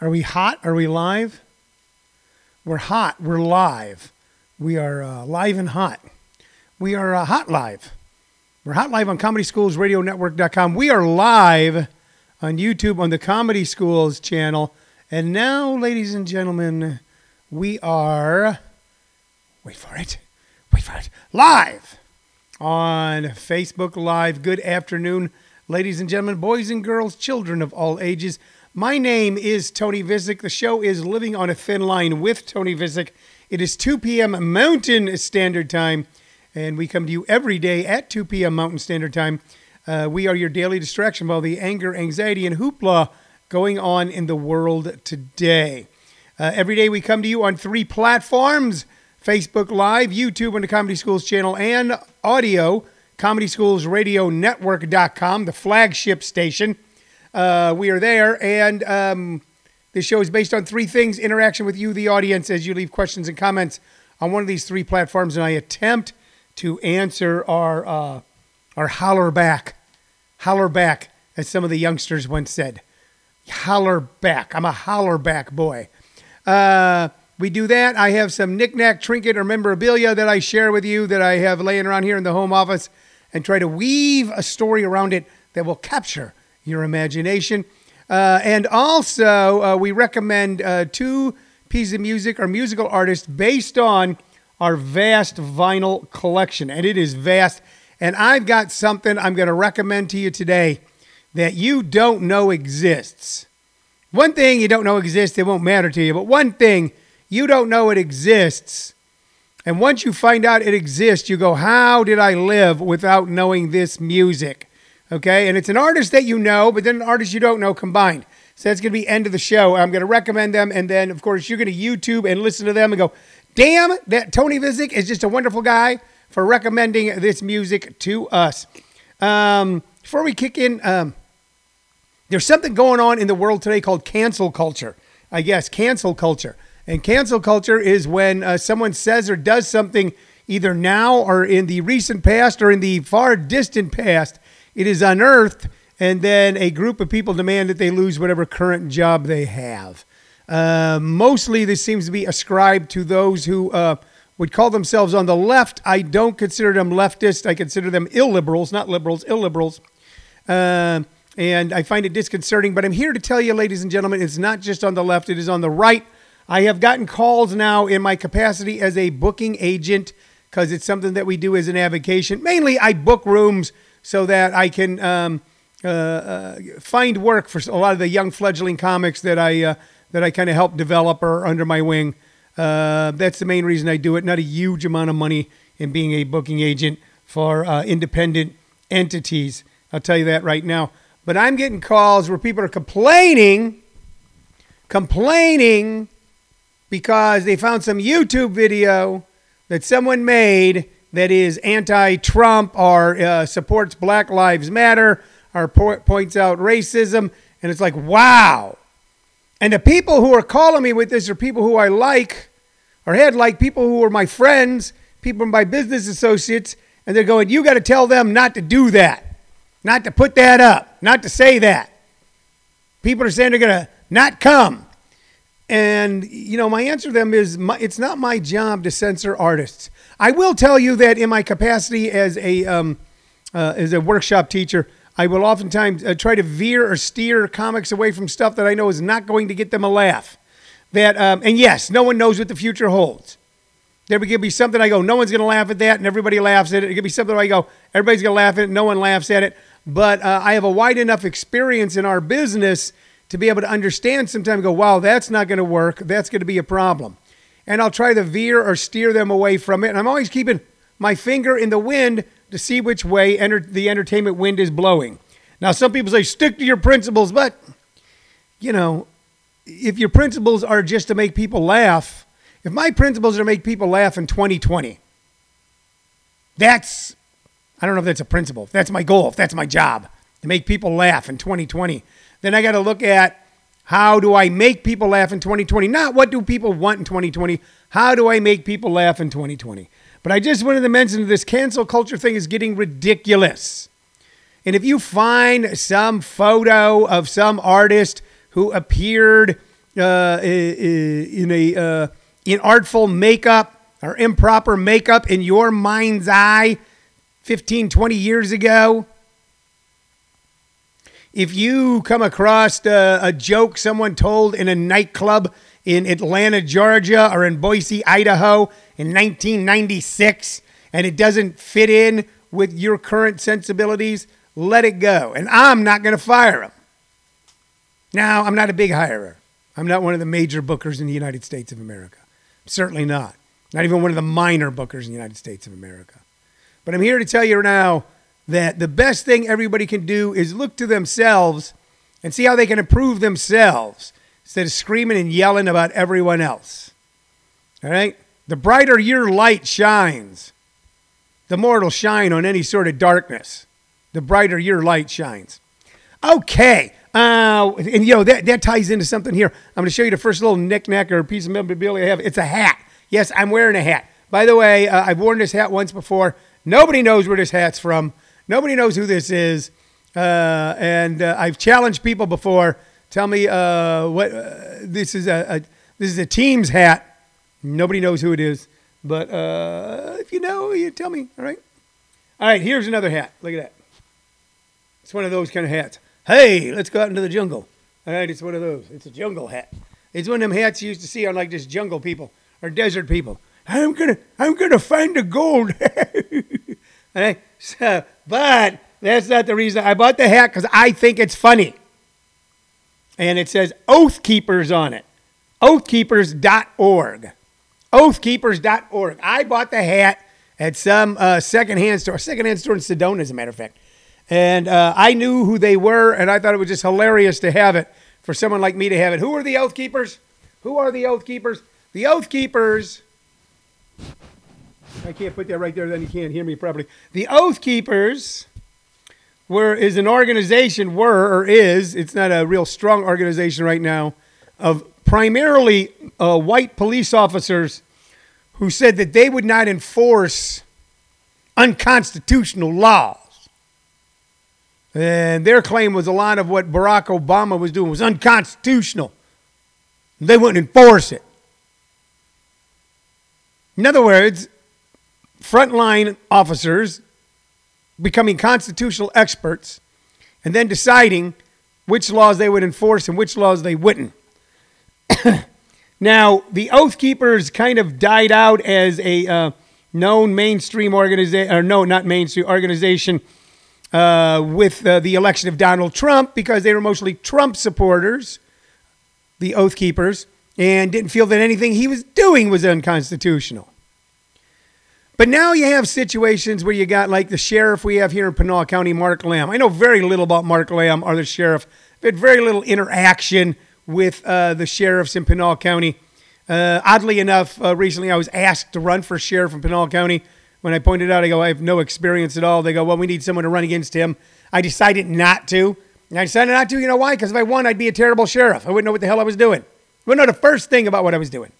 Are we hot? Are we live? We're hot. We're live. We are uh, live and hot. We are uh, hot live. We're hot live on Comedy Schools Radio Network.com. We are live on YouTube on the Comedy Schools channel. And now, ladies and gentlemen, we are, wait for it, wait for it, live on Facebook Live. Good afternoon, ladies and gentlemen, boys and girls, children of all ages. My name is Tony Vicich. The show is Living on a Thin Line with Tony Vicich. It is 2 p.m. Mountain Standard Time, and we come to you every day at 2 p.m. Mountain Standard Time. Uh, we are your daily distraction while the anger, anxiety, and hoopla going on in the world today. Uh, every day we come to you on three platforms Facebook Live, YouTube on the Comedy Schools channel, and audio, Comedy Schools Radio Network.com, the flagship station. Uh, we are there, and um, this show is based on three things interaction with you, the audience, as you leave questions and comments on one of these three platforms, and I attempt to answer our, uh, our holler back, holler back, as some of the youngsters once said. Holler back. I'm a holler back boy. Uh, we do that. I have some knickknack, trinket, or memorabilia that I share with you that I have laying around here in the home office and try to weave a story around it that will capture your imagination. Uh, and also, uh, we recommend uh, two pieces of music or musical artists based on our vast vinyl collection. And it is vast. And I've got something I'm going to recommend to you today that you don't know exists. One thing you don't know exists, it won't matter to you. But one thing you don't know it exists. And once you find out it exists, you go, How did I live without knowing this music? Okay, and it's an artist that you know, but then an artist you don't know combined. So that's going to be end of the show. I'm going to recommend them, and then of course you're going to YouTube and listen to them and go, "Damn, that Tony Vicich is just a wonderful guy for recommending this music to us." Um, before we kick in, um, there's something going on in the world today called cancel culture. I guess cancel culture, and cancel culture is when uh, someone says or does something either now or in the recent past or in the far distant past it is unearthed, and then a group of people demand that they lose whatever current job they have. Uh, mostly, this seems to be ascribed to those who uh, would call themselves on the left. I don't consider them leftist. I consider them illiberals, not liberals, illiberals. Uh, and I find it disconcerting. But I'm here to tell you, ladies and gentlemen, it's not just on the left, it is on the right. I have gotten calls now in my capacity as a booking agent because it's something that we do as an avocation. Mainly, I book rooms so that I can um, uh, uh, find work for a lot of the young fledgling comics that I uh, that I kind of help develop or under my wing. Uh, that's the main reason I do it. Not a huge amount of money in being a booking agent for uh, independent entities. I'll tell you that right now. But I'm getting calls where people are complaining, complaining because they found some YouTube video that someone made that is anti Trump or uh, supports Black Lives Matter or po- points out racism. And it's like, wow. And the people who are calling me with this are people who I like or had like people who are my friends, people my business associates. And they're going, you got to tell them not to do that, not to put that up, not to say that. People are saying they're going to not come. And, you know, my answer to them is my, it's not my job to censor artists. I will tell you that in my capacity as a, um, uh, as a workshop teacher, I will oftentimes uh, try to veer or steer comics away from stuff that I know is not going to get them a laugh. That um, and yes, no one knows what the future holds. There could be something I go, no one's going to laugh at that, and everybody laughs at it. It could be something I go, everybody's going to laugh at it, no one laughs at it. But uh, I have a wide enough experience in our business to be able to understand sometimes go, wow, that's not going to work. That's going to be a problem. And I'll try to veer or steer them away from it. And I'm always keeping my finger in the wind to see which way enter- the entertainment wind is blowing. Now, some people say stick to your principles, but, you know, if your principles are just to make people laugh, if my principles are to make people laugh in 2020, that's, I don't know if that's a principle, if that's my goal, if that's my job, to make people laugh in 2020 then I got to look at how do I make people laugh in 2020? Not what do people want in 2020. How do I make people laugh in 2020? But I just wanted to mention this cancel culture thing is getting ridiculous. And if you find some photo of some artist who appeared uh, in a uh, inartful makeup or improper makeup in your mind's eye 15, 20 years ago. If you come across a, a joke someone told in a nightclub in Atlanta, Georgia, or in Boise, Idaho in 1996, and it doesn't fit in with your current sensibilities, let it go. And I'm not going to fire him. Now, I'm not a big hirer. I'm not one of the major bookers in the United States of America. Certainly not. Not even one of the minor bookers in the United States of America. But I'm here to tell you now that the best thing everybody can do is look to themselves and see how they can improve themselves instead of screaming and yelling about everyone else. All right? The brighter your light shines, the more it'll shine on any sort of darkness. The brighter your light shines. Okay. Uh, and you know that, that ties into something here. I'm going to show you the first little knickknack or piece of memorabilia I have. It's a hat. Yes, I'm wearing a hat. By the way, uh, I've worn this hat once before. Nobody knows where this hat's from. Nobody knows who this is. Uh, and uh, I've challenged people before. Tell me uh, what uh, this is a, a, this is a team's hat. Nobody knows who it is, but uh, if you know, you tell me. All right. All right. Here's another hat. Look at that. It's one of those kind of hats. Hey, let's go out into the jungle. All right. It's one of those. It's a jungle hat. It's one of them hats you used to see on like just jungle people or desert people. I'm gonna I'm gonna find the gold. so, but that's not the reason I bought the hat because I think it's funny. And it says Oath Keepers on it. Oathkeepers.org. Oathkeepers.org. I bought the hat at some uh, secondhand store, secondhand store in Sedona, as a matter of fact. And uh, I knew who they were, and I thought it was just hilarious to have it for someone like me to have it. Who are the Oath Keepers? Who are the Oath Keepers? The Oath Keepers. I can't put that right there, then you can't hear me properly. The Oath Keepers were is an organization, were or is, it's not a real strong organization right now, of primarily uh, white police officers who said that they would not enforce unconstitutional laws. And their claim was a lot of what Barack Obama was doing was unconstitutional. They wouldn't enforce it. In other words, frontline officers becoming constitutional experts and then deciding which laws they would enforce and which laws they wouldn't. now, the Oath Keepers kind of died out as a uh, known mainstream organization, or no, not mainstream organization uh, with uh, the election of Donald Trump because they were mostly Trump supporters, the Oath Keepers and didn't feel that anything he was doing was unconstitutional. But now you have situations where you got like the sheriff we have here in Pinal County, Mark Lamb. I know very little about Mark Lamb or the sheriff. I've had very little interaction with uh, the sheriffs in Pinal County. Uh, oddly enough, uh, recently I was asked to run for sheriff in Pinal County. When I pointed out, I go, I have no experience at all. They go, well, we need someone to run against him. I decided not to. And I decided not to. You know why? Because if I won, I'd be a terrible sheriff. I wouldn't know what the hell I was doing. I wouldn't know the first thing about what I was doing.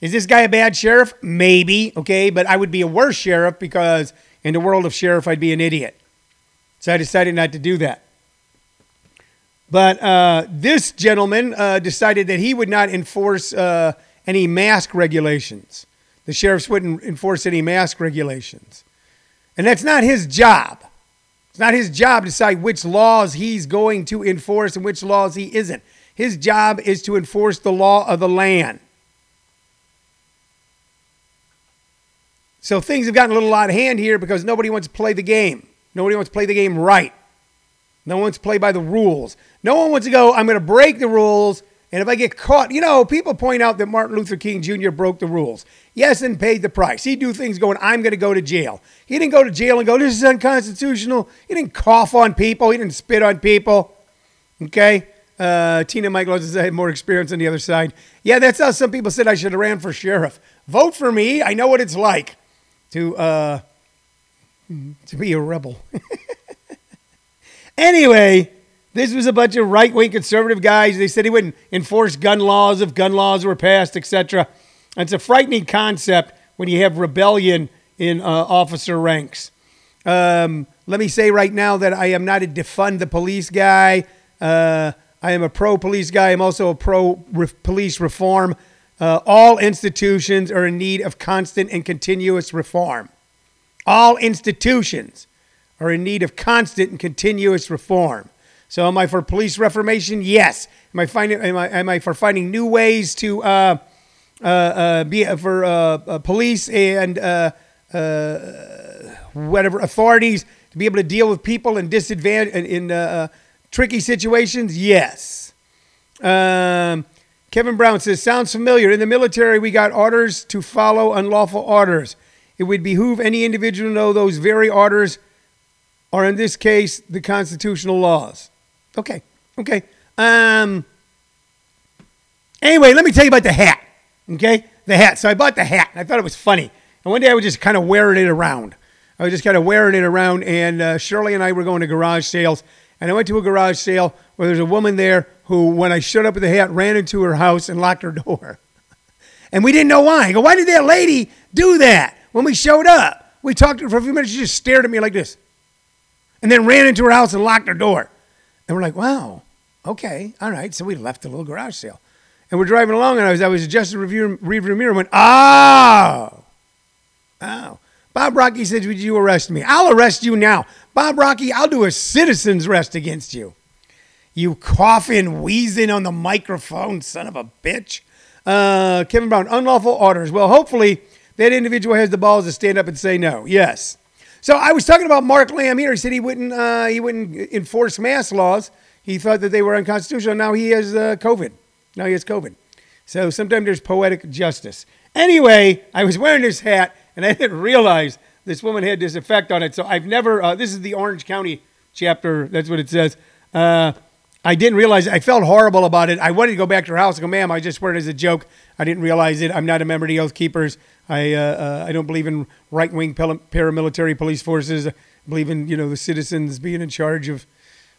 Is this guy a bad sheriff? Maybe, okay, but I would be a worse sheriff because in the world of sheriff, I'd be an idiot. So I decided not to do that. But uh, this gentleman uh, decided that he would not enforce uh, any mask regulations. The sheriffs wouldn't enforce any mask regulations. And that's not his job. It's not his job to decide which laws he's going to enforce and which laws he isn't. His job is to enforce the law of the land. So things have gotten a little out of hand here because nobody wants to play the game. Nobody wants to play the game right. No one wants to play by the rules. No one wants to go, I'm going to break the rules. And if I get caught, you know, people point out that Martin Luther King Jr. broke the rules. Yes, and paid the price. He'd do things going, I'm going to go to jail. He didn't go to jail and go, this is unconstitutional. He didn't cough on people. He didn't spit on people. Okay? Uh, Tina Michael says I had more experience on the other side. Yeah, that's how some people said I should have ran for sheriff. Vote for me. I know what it's like to uh, to be a rebel. anyway, this was a bunch of right wing conservative guys. They said he wouldn't enforce gun laws if gun laws were passed, etc. It's a frightening concept when you have rebellion in uh, officer ranks. Um, let me say right now that I am not a defund the police guy. Uh, I am a pro police guy. I'm also a pro re- police reform. Uh, all institutions are in need of constant and continuous reform. All institutions are in need of constant and continuous reform. So, am I for police reformation? Yes. Am I finding? Am I, am I for finding new ways to uh, uh, uh, be for uh, uh, police and uh, uh, whatever authorities to be able to deal with people in disadvantage in uh, uh, tricky situations? Yes. Um, Kevin Brown says, sounds familiar. In the military, we got orders to follow unlawful orders. It would behoove any individual to know those very orders are, in this case, the constitutional laws. Okay, okay. Um. Anyway, let me tell you about the hat. Okay, the hat. So I bought the hat. I thought it was funny. And one day I was just kind of wearing it around. I was just kind of wearing it around, and uh, Shirley and I were going to garage sales. And I went to a garage sale where there's a woman there who, when I showed up with the hat, ran into her house and locked her door. and we didn't know why. I go, why did that lady do that when we showed up? We talked to her for a few minutes. She just stared at me like this, and then ran into her house and locked her door. And we're like, wow, okay, all right. So we left the little garage sale. And we're driving along, and I was, I was adjusting the review, review mirror and went, oh, oh. Bob Rocky said, would you arrest me? I'll arrest you now. Bob Rocky, I'll do a citizen's arrest against you. You coughing, wheezing on the microphone, son of a bitch. Uh, Kevin Brown, unlawful orders. Well, hopefully that individual has the balls to stand up and say no. Yes. So I was talking about Mark Lamb here. He said he wouldn't uh, he wouldn't enforce mask laws. He thought that they were unconstitutional. Now he has uh, COVID. Now he has COVID. So sometimes there's poetic justice. Anyway, I was wearing this hat and I didn't realize this woman had this effect on it. So I've never. Uh, this is the Orange County chapter. That's what it says. I didn't realize. I felt horrible about it. I wanted to go back to her house and go, "Ma'am, I just wear it as a joke. I didn't realize it. I'm not a member of the Oath Keepers. I uh, uh, I don't believe in right wing paramilitary police forces. I believe in you know the citizens being in charge of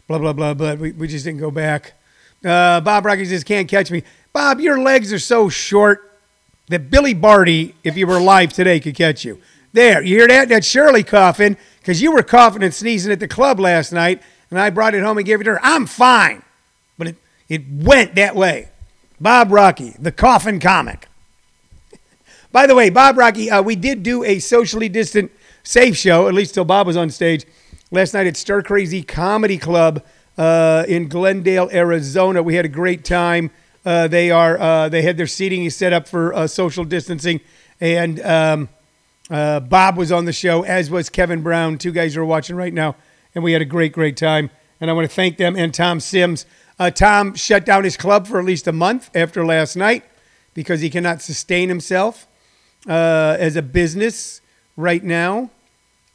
blah blah blah. But we, we just didn't go back. Uh, Bob Rocky says can't catch me. Bob, your legs are so short that Billy Barty, if you were alive today, could catch you. There, you hear that? That's Shirley coughing because you were coughing and sneezing at the club last night, and I brought it home and gave it to her. I'm fine, but it it went that way. Bob Rocky, the coffin comic. By the way, Bob Rocky, uh, we did do a socially distant safe show, at least till Bob was on stage last night at Stir Crazy Comedy Club uh, in Glendale, Arizona. We had a great time. Uh, they are uh, they had their seating set up for uh, social distancing, and um, uh, Bob was on the show, as was Kevin Brown. Two guys are watching right now, and we had a great, great time. And I want to thank them and Tom Sims. Uh, Tom shut down his club for at least a month after last night because he cannot sustain himself as a business right now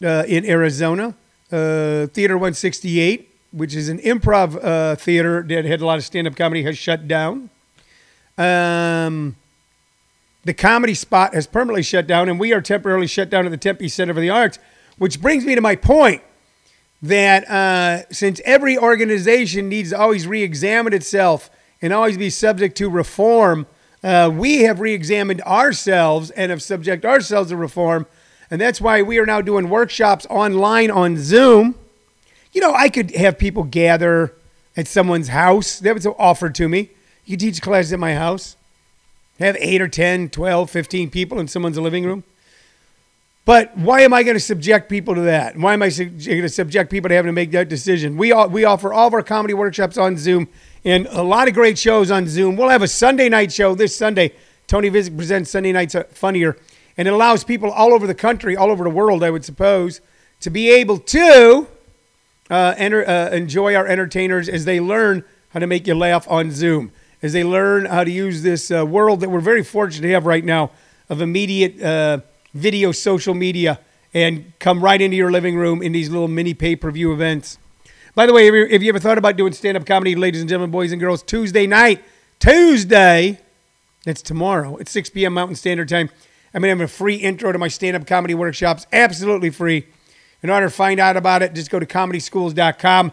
in Arizona. Theater 168 which is an improv uh, theater that had a lot of stand up comedy, has shut down. Um, the comedy spot has permanently shut down, and we are temporarily shut down at the Tempe Center for the Arts, which brings me to my point that uh, since every organization needs to always re examine itself and always be subject to reform, uh, we have re examined ourselves and have subject ourselves to reform. And that's why we are now doing workshops online on Zoom you know, I could have people gather at someone's house. That was offered to me. You teach classes at my house. Have 8 or 10, 12, 15 people in someone's living room. But why am I going to subject people to that? Why am I going to subject people to having to make that decision? We, all, we offer all of our comedy workshops on Zoom and a lot of great shows on Zoom. We'll have a Sunday night show this Sunday. Tony Vicich presents Sunday Nights Funnier. And it allows people all over the country, all over the world, I would suppose, to be able to uh, enter, uh, enjoy our entertainers as they learn how to make you laugh on Zoom, as they learn how to use this uh, world that we're very fortunate to have right now of immediate uh, video social media and come right into your living room in these little mini pay per view events. By the way, if you ever thought about doing stand up comedy, ladies and gentlemen, boys and girls, Tuesday night, Tuesday, it's tomorrow at 6 p.m. Mountain Standard Time. I'm going to have a free intro to my stand up comedy workshops, absolutely free. In order to find out about it, just go to comedyschools.com.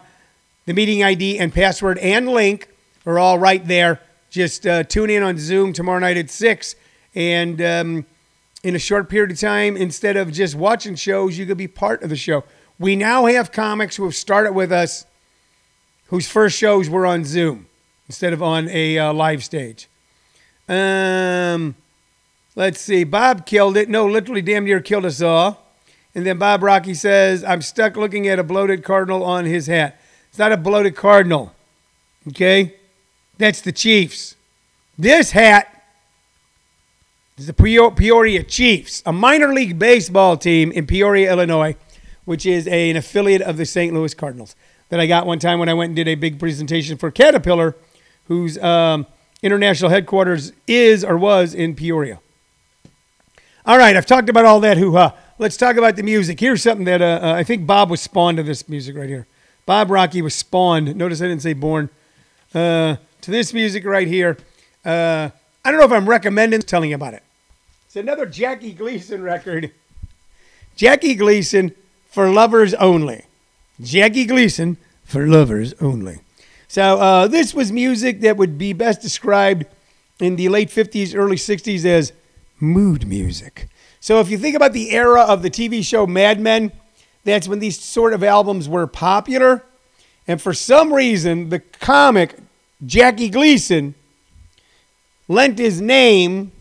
The meeting ID and password and link are all right there. Just uh, tune in on Zoom tomorrow night at 6. And um, in a short period of time, instead of just watching shows, you could be part of the show. We now have comics who have started with us whose first shows were on Zoom. instead of on a uh, live stage. Um, let's see. Bob killed it. No, literally, damn near killed us all. And then Bob Rocky says, I'm stuck looking at a bloated cardinal on his hat. It's not a bloated cardinal. Okay? That's the Chiefs. This hat the Peoria Chiefs, a minor league baseball team in Peoria, Illinois, which is a, an affiliate of the St. Louis Cardinals that I got one time when I went and did a big presentation for Caterpillar, whose um, international headquarters is or was in Peoria. All right, I've talked about all that hoo ha. Let's talk about the music. Here's something that uh, uh, I think Bob was spawned to this music right here. Bob Rocky was spawned. Notice I didn't say born. Uh, to this music right here. Uh, I don't know if I'm recommending telling you about it. It's another Jackie Gleason record. Jackie Gleason for lovers only. Jackie Gleason for lovers only. So uh, this was music that would be best described in the late 50s, early 60s as mood music. So if you think about the era of the TV show Mad Men, that's when these sort of albums were popular. And for some reason, the comic Jackie Gleason lent his name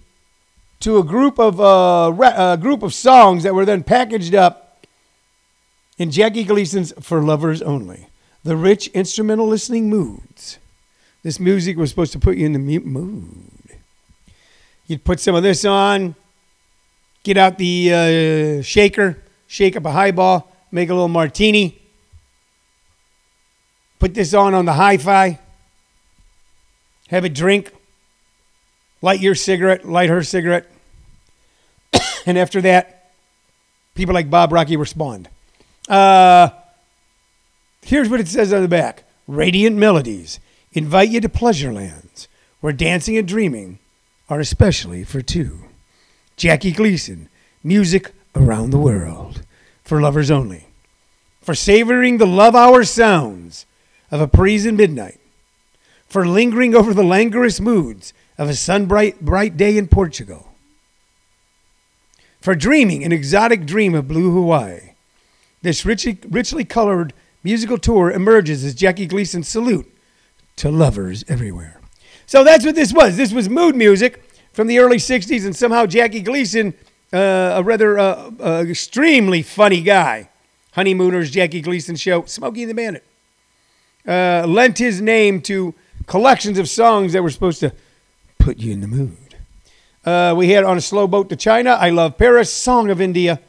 to a group of uh, a group of songs that were then packaged up in Jackie Gleason's "For Lovers Only." The rich instrumental listening moods. This music was supposed to put you in the mood. You'd put some of this on, get out the uh, shaker, shake up a highball, make a little martini, put this on on the hi fi, have a drink, light your cigarette, light her cigarette. and after that, people like Bob Rocky respond. Uh, here's what it says on the back Radiant Melodies invite you to pleasure lands where dancing and dreaming are especially for two. Jackie Gleason, music around the world for lovers only. For savoring the love hour sounds of a Parisian midnight for lingering over the languorous moods of a sunbright bright day in Portugal, for dreaming an exotic dream of blue Hawaii. This richly, richly colored musical tour emerges as Jackie Gleason's salute to lovers everywhere. So that's what this was. This was mood music from the early 60s, and somehow Jackie Gleason, uh, a rather uh, uh, extremely funny guy, Honeymooners, Jackie Gleason show, Smokey the Bandit, uh, lent his name to collections of songs that were supposed to put you in the mood. Uh, we had On a Slow Boat to China, I Love Paris, Song of India,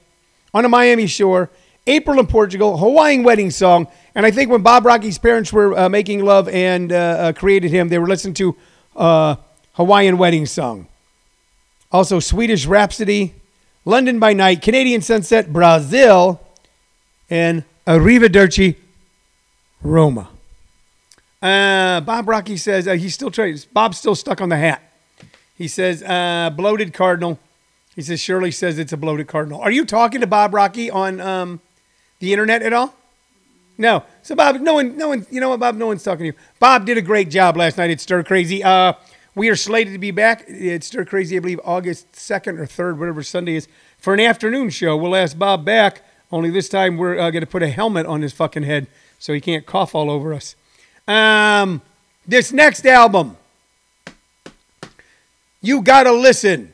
On a Miami Shore, April in Portugal, Hawaiian Wedding Song, and I think when Bob Rocky's parents were uh, making love and uh, uh created him, they were listening to uh, Hawaiian Wedding Song. Also, Swedish Rhapsody, London by Night, Canadian Sunset, Brazil, and Arrivederci, Roma. Uh, Bob Rocky says he's still trying. Bob's still stuck on the hat. He says uh, bloated cardinal. He says Shirley says it's a bloated cardinal. Are you talking to Bob Rocky on um, the internet at all? No. So Bob, no one, no one. You know what, Bob? No one's talking to you. Bob did a great job last night at Stir Crazy. Uh, we are slated to be back at Stir Crazy, I believe, August second or third, whatever Sunday is, for an afternoon show. We'll ask Bob back. Only this time we're uh, going to put a helmet on his fucking head so he can't cough all over us. Um, this next album, you got to listen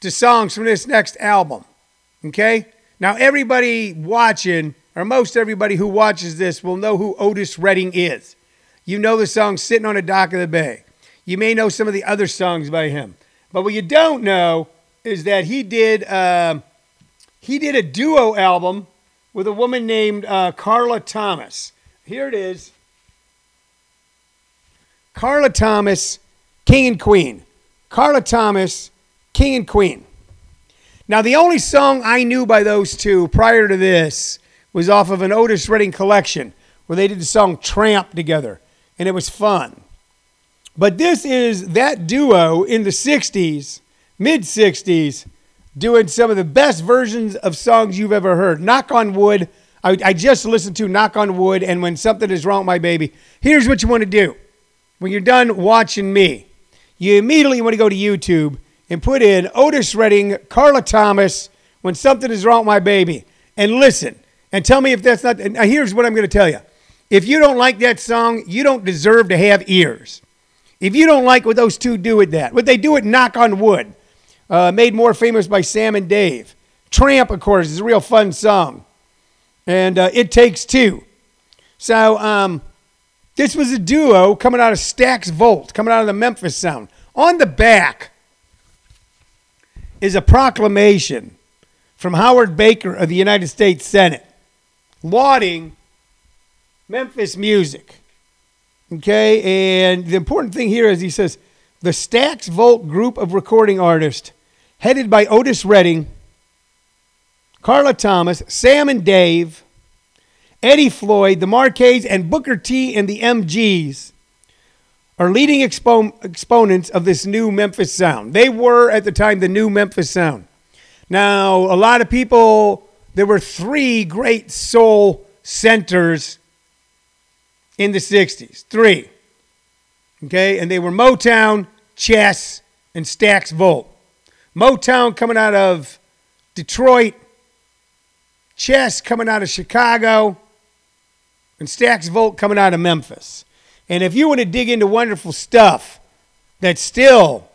to songs from this next album. Okay? Now, everybody watching, or most everybody who watches this, will know who Otis Redding is. You know the song Sitting on a Dock of the Bay. You may know some of the other songs by him. But what you don't know is that he did, uh, he did a duo album with a woman named uh, Carla Thomas. Here it is. Carla Thomas, King and Queen. Carla Thomas, King and Queen. Now, the only song I knew by those two prior to this was off of an Otis Redding collection where they did the song Tramp together, and it was fun. But this is that duo in the 60s, mid 60s, doing some of the best versions of songs you've ever heard. Knock on Wood. I, I just listened to Knock on Wood, and When Something Is Wrong, My Baby. Here's what you want to do when you're done watching me, you immediately want to go to YouTube and put in Otis Redding, Carla Thomas, when something is wrong with my baby, and listen and tell me if that's not. Now, here's what I'm going to tell you. If you don't like that song, you don't deserve to have ears. If you don't like what those two do with that, what they do at Knock on Wood, uh, made more famous by Sam and Dave. Tramp, of course, is a real fun song. And uh, It Takes Two. So um, this was a duo coming out of Stax Volt, coming out of the Memphis sound. On the back is a proclamation from Howard Baker of the United States Senate lauding Memphis music. Okay, and the important thing here is he says the Stax Volt group of recording artists, headed by Otis Redding, Carla Thomas, Sam and Dave, Eddie Floyd, the Mar-Keys, and Booker T and the MGs are leading expo- exponents of this new Memphis sound. They were at the time the new Memphis sound. Now, a lot of people, there were three great soul centers in the 60s. Three. Okay? And they were Motown, Chess, and Stax Volt. Motown coming out of Detroit, Chess coming out of Chicago, and Stax Volt coming out of Memphis. And if you want to dig into wonderful stuff that still,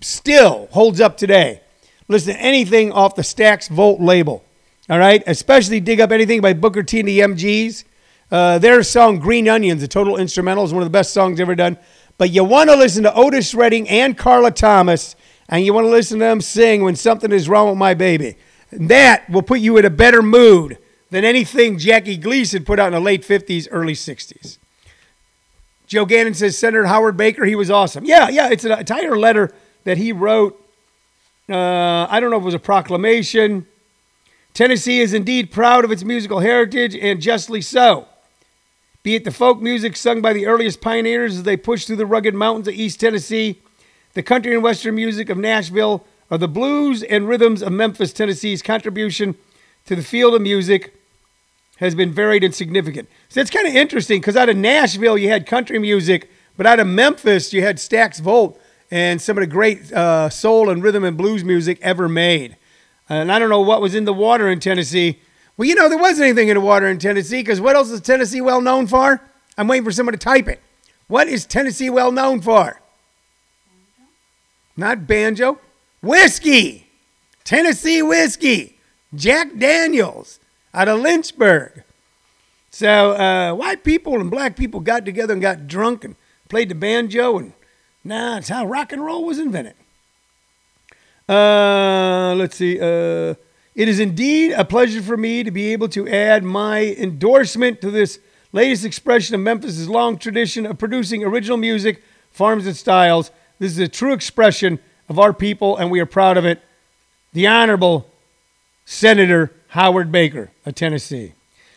still holds up today, listen to anything off the Stax Volt label. All right? Especially dig up anything by Booker T and the MGs. Uh, their song Green Onions, a total instrumental, is one of the best songs ever done. But you want to listen to Otis Redding and Carla Thomas, and you want to listen to them sing when something is wrong with my baby. And that will put you in a better mood than anything Jackie Gleason put out in the late 50s, early 60s. Joe Gannon says Senator Howard Baker, he was awesome. Yeah, yeah, it's an entire letter that he wrote. Uh, I don't know if it was a proclamation. Tennessee is indeed proud of its musical heritage, and justly so be it the folk music sung by the earliest pioneers as they pushed through the rugged mountains of East Tennessee, the country and western music of Nashville, or the blues and rhythms of Memphis, Tennessee's contribution to the field of music has been varied and significant. So it's kind of interesting because out of Nashville you had country music, but out of Memphis you had Stax Volt and some of the great uh, soul and rhythm and blues music ever made. And I don't know what was in the water in Tennessee, well, you know, there wasn't anything in the water in Tennessee because what else is Tennessee well known for? I'm waiting for someone to type it. What is Tennessee well known for? Not banjo. Whiskey. Tennessee whiskey. Jack Daniels out of Lynchburg. So uh, white people and black people got together and got drunk and played the banjo, and nah, it's how rock and roll was invented. Uh, let's see. Uh, it is indeed a pleasure for me to be able to add my endorsement to this latest expression of Memphis's long tradition of producing original music, forms, and styles. This is a true expression of our people, and we are proud of it. The Honorable Senator Howard Baker of Tennessee.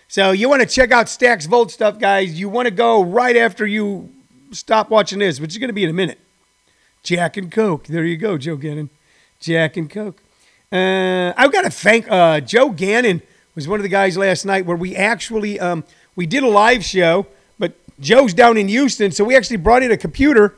So you want to check out Stax Volt stuff, guys. You want to go right after you stop watching this, which is going to be in a minute. Jack and Coke. There you go, Joe Gannon. Jack and Coke. Uh, I've got to thank uh, Joe Gannon was one of the guys last night where we actually um, we did a live show, but Joe's down in Houston, so we actually brought in a computer,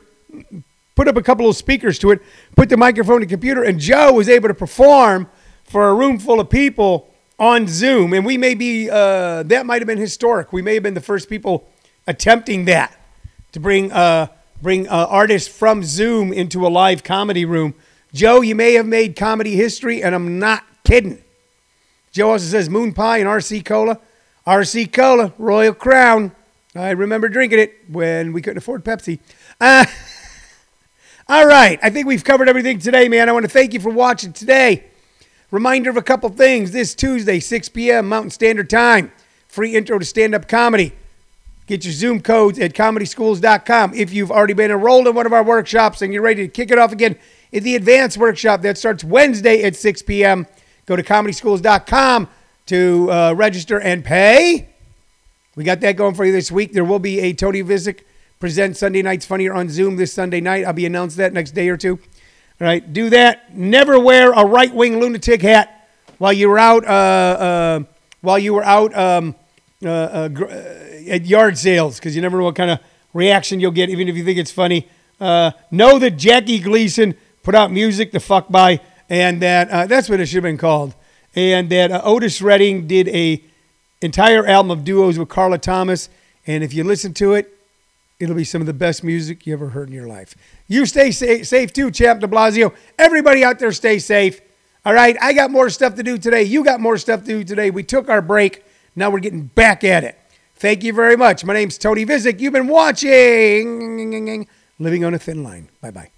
put up a couple of speakers to it, put the microphone the computer, and Joe was able to perform for a room full of people on Zoom. And we may be uh, that might have been historic. We may have been the first people attempting that to bring uh, bring uh, artists from Zoom into a live comedy room. Joe, you may have made comedy history, and I'm not kidding. Joe also says Moon Pie and RC Cola. RC Cola, Royal Crown. I remember drinking it when we couldn't afford Pepsi. Uh, all right, I think we've covered everything today, man. I want to thank you for watching today. Reminder of a couple things this Tuesday, 6 p.m. Mountain Standard Time. Free intro to stand up comedy. Get your Zoom codes at comedyschools.com. If you've already been enrolled in one of our workshops and you're ready to kick it off again, in the advanced workshop that starts Wednesday at 6 p.m. Go to comedyschools.com to uh, register and pay. We got that going for you this week. There will be a Tony Vicich present Sunday Nights Funnier on Zoom this Sunday night. I'll be announcing that next day or two. Right, do that. Never wear a right wing lunatic hat while you were out. Uh, uh, while you were out um, uh, uh, uh, at yard sales, because you never know what kind of reaction you'll get, even if you think it's funny. know that Jackie Gleason put out music to fuck by, and that uh, that's what it should have been called. And that uh, Otis Redding did a entire album of duos with Carla Thomas, and if you listen to it, It'll be some of the best music you ever heard in your life. You stay sa- safe too, Champ de Blasio. Everybody out there, stay safe. All right, I got more stuff to do today. You got more stuff to do today. We took our break. Now we're getting back at it. Thank you very much. My name's Tony Vicich. You've been watching Living on a Thin Line. Bye bye.